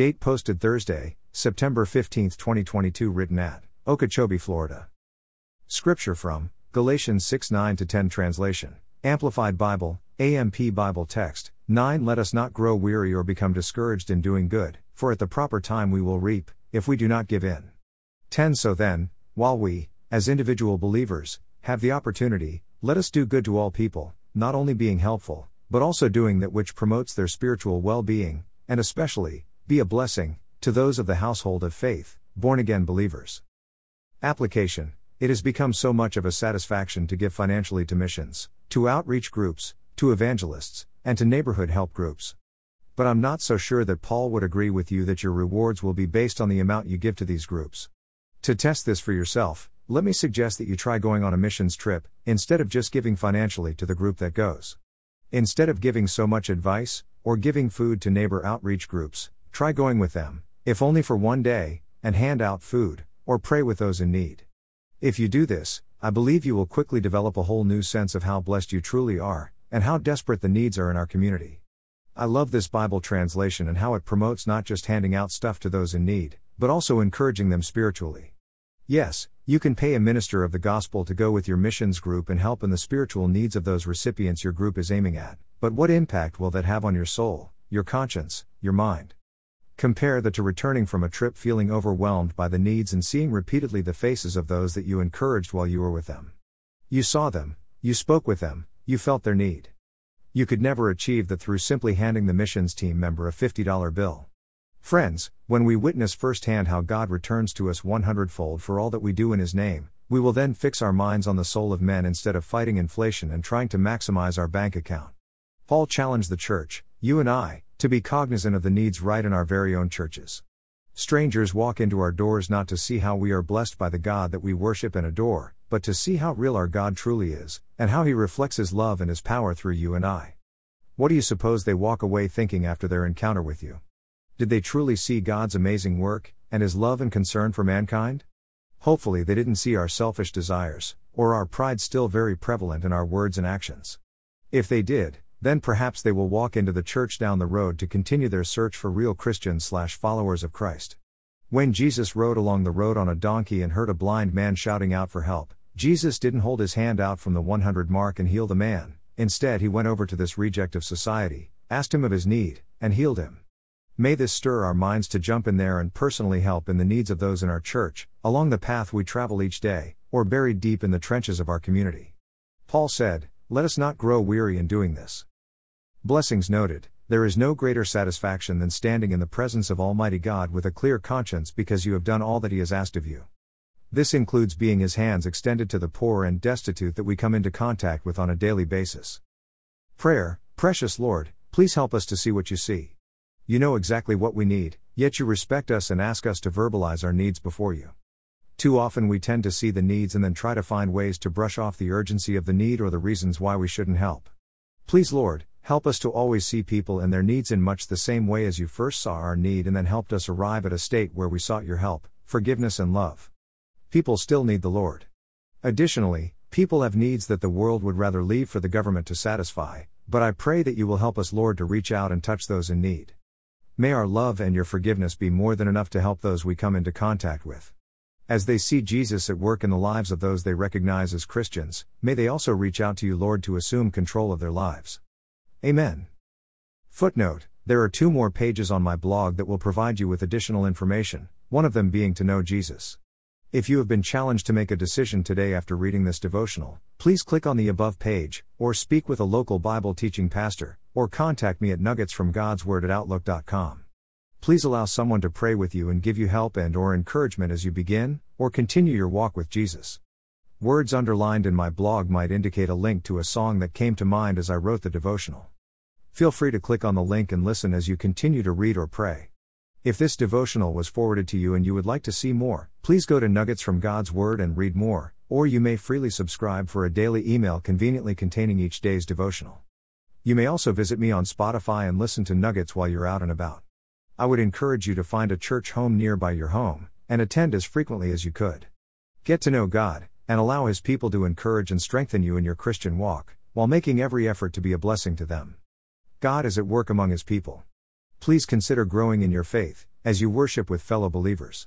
Date posted Thursday, September 15, 2022, written at Okeechobee, Florida. Scripture from Galatians 6 9 10 translation. Amplified Bible, AMP Bible text. 9 Let us not grow weary or become discouraged in doing good, for at the proper time we will reap, if we do not give in. 10 So then, while we, as individual believers, have the opportunity, let us do good to all people, not only being helpful, but also doing that which promotes their spiritual well being, and especially, be a blessing, to those of the household of faith, born again believers. Application It has become so much of a satisfaction to give financially to missions, to outreach groups, to evangelists, and to neighborhood help groups. But I'm not so sure that Paul would agree with you that your rewards will be based on the amount you give to these groups. To test this for yourself, let me suggest that you try going on a missions trip, instead of just giving financially to the group that goes. Instead of giving so much advice, or giving food to neighbor outreach groups, try going with them, if only for one day, and hand out food, or pray with those in need. If you do this, I believe you will quickly develop a whole new sense of how blessed you truly are, and how desperate the needs are in our community. I love this Bible translation and how it promotes not just handing out stuff to those in need, but also encouraging them spiritually. Yes, you can pay a minister of the gospel to go with your missions group and help in the spiritual needs of those recipients your group is aiming at, but what impact will that have on your soul, your conscience, your mind? Compare that to returning from a trip feeling overwhelmed by the needs and seeing repeatedly the faces of those that you encouraged while you were with them. You saw them, you spoke with them, you felt their need. You could never achieve that through simply handing the missions team member a $50 bill. Friends, when we witness firsthand how God returns to us 100 fold for all that we do in His name, we will then fix our minds on the soul of men instead of fighting inflation and trying to maximize our bank account. Paul challenged the church, you and I, to be cognizant of the needs right in our very own churches. Strangers walk into our doors not to see how we are blessed by the God that we worship and adore, but to see how real our God truly is, and how He reflects His love and His power through you and I. What do you suppose they walk away thinking after their encounter with you? Did they truly see God's amazing work, and His love and concern for mankind? Hopefully, they didn't see our selfish desires, or our pride still very prevalent in our words and actions. If they did, then perhaps they will walk into the church down the road to continue their search for real Christians slash followers of Christ. When Jesus rode along the road on a donkey and heard a blind man shouting out for help, Jesus didn't hold his hand out from the 100 mark and heal the man, instead, he went over to this reject of society, asked him of his need, and healed him. May this stir our minds to jump in there and personally help in the needs of those in our church, along the path we travel each day, or buried deep in the trenches of our community. Paul said, Let us not grow weary in doing this. Blessings noted, there is no greater satisfaction than standing in the presence of Almighty God with a clear conscience because you have done all that He has asked of you. This includes being His hands extended to the poor and destitute that we come into contact with on a daily basis. Prayer, precious Lord, please help us to see what you see. You know exactly what we need, yet you respect us and ask us to verbalize our needs before you. Too often we tend to see the needs and then try to find ways to brush off the urgency of the need or the reasons why we shouldn't help. Please, Lord, Help us to always see people and their needs in much the same way as you first saw our need and then helped us arrive at a state where we sought your help, forgiveness, and love. People still need the Lord. Additionally, people have needs that the world would rather leave for the government to satisfy, but I pray that you will help us, Lord, to reach out and touch those in need. May our love and your forgiveness be more than enough to help those we come into contact with. As they see Jesus at work in the lives of those they recognize as Christians, may they also reach out to you, Lord, to assume control of their lives. Amen. Footnote There are two more pages on my blog that will provide you with additional information, one of them being to know Jesus. If you have been challenged to make a decision today after reading this devotional, please click on the above page, or speak with a local Bible teaching pastor, or contact me at nuggetsfromgodsword at outlook.com. Please allow someone to pray with you and give you help and or encouragement as you begin or continue your walk with Jesus. Words underlined in my blog might indicate a link to a song that came to mind as I wrote the devotional. Feel free to click on the link and listen as you continue to read or pray. If this devotional was forwarded to you and you would like to see more, please go to Nuggets from God's Word and read more, or you may freely subscribe for a daily email conveniently containing each day's devotional. You may also visit me on Spotify and listen to Nuggets while you're out and about. I would encourage you to find a church home nearby your home, and attend as frequently as you could. Get to know God, and allow His people to encourage and strengthen you in your Christian walk, while making every effort to be a blessing to them. God is at work among His people. Please consider growing in your faith, as you worship with fellow believers.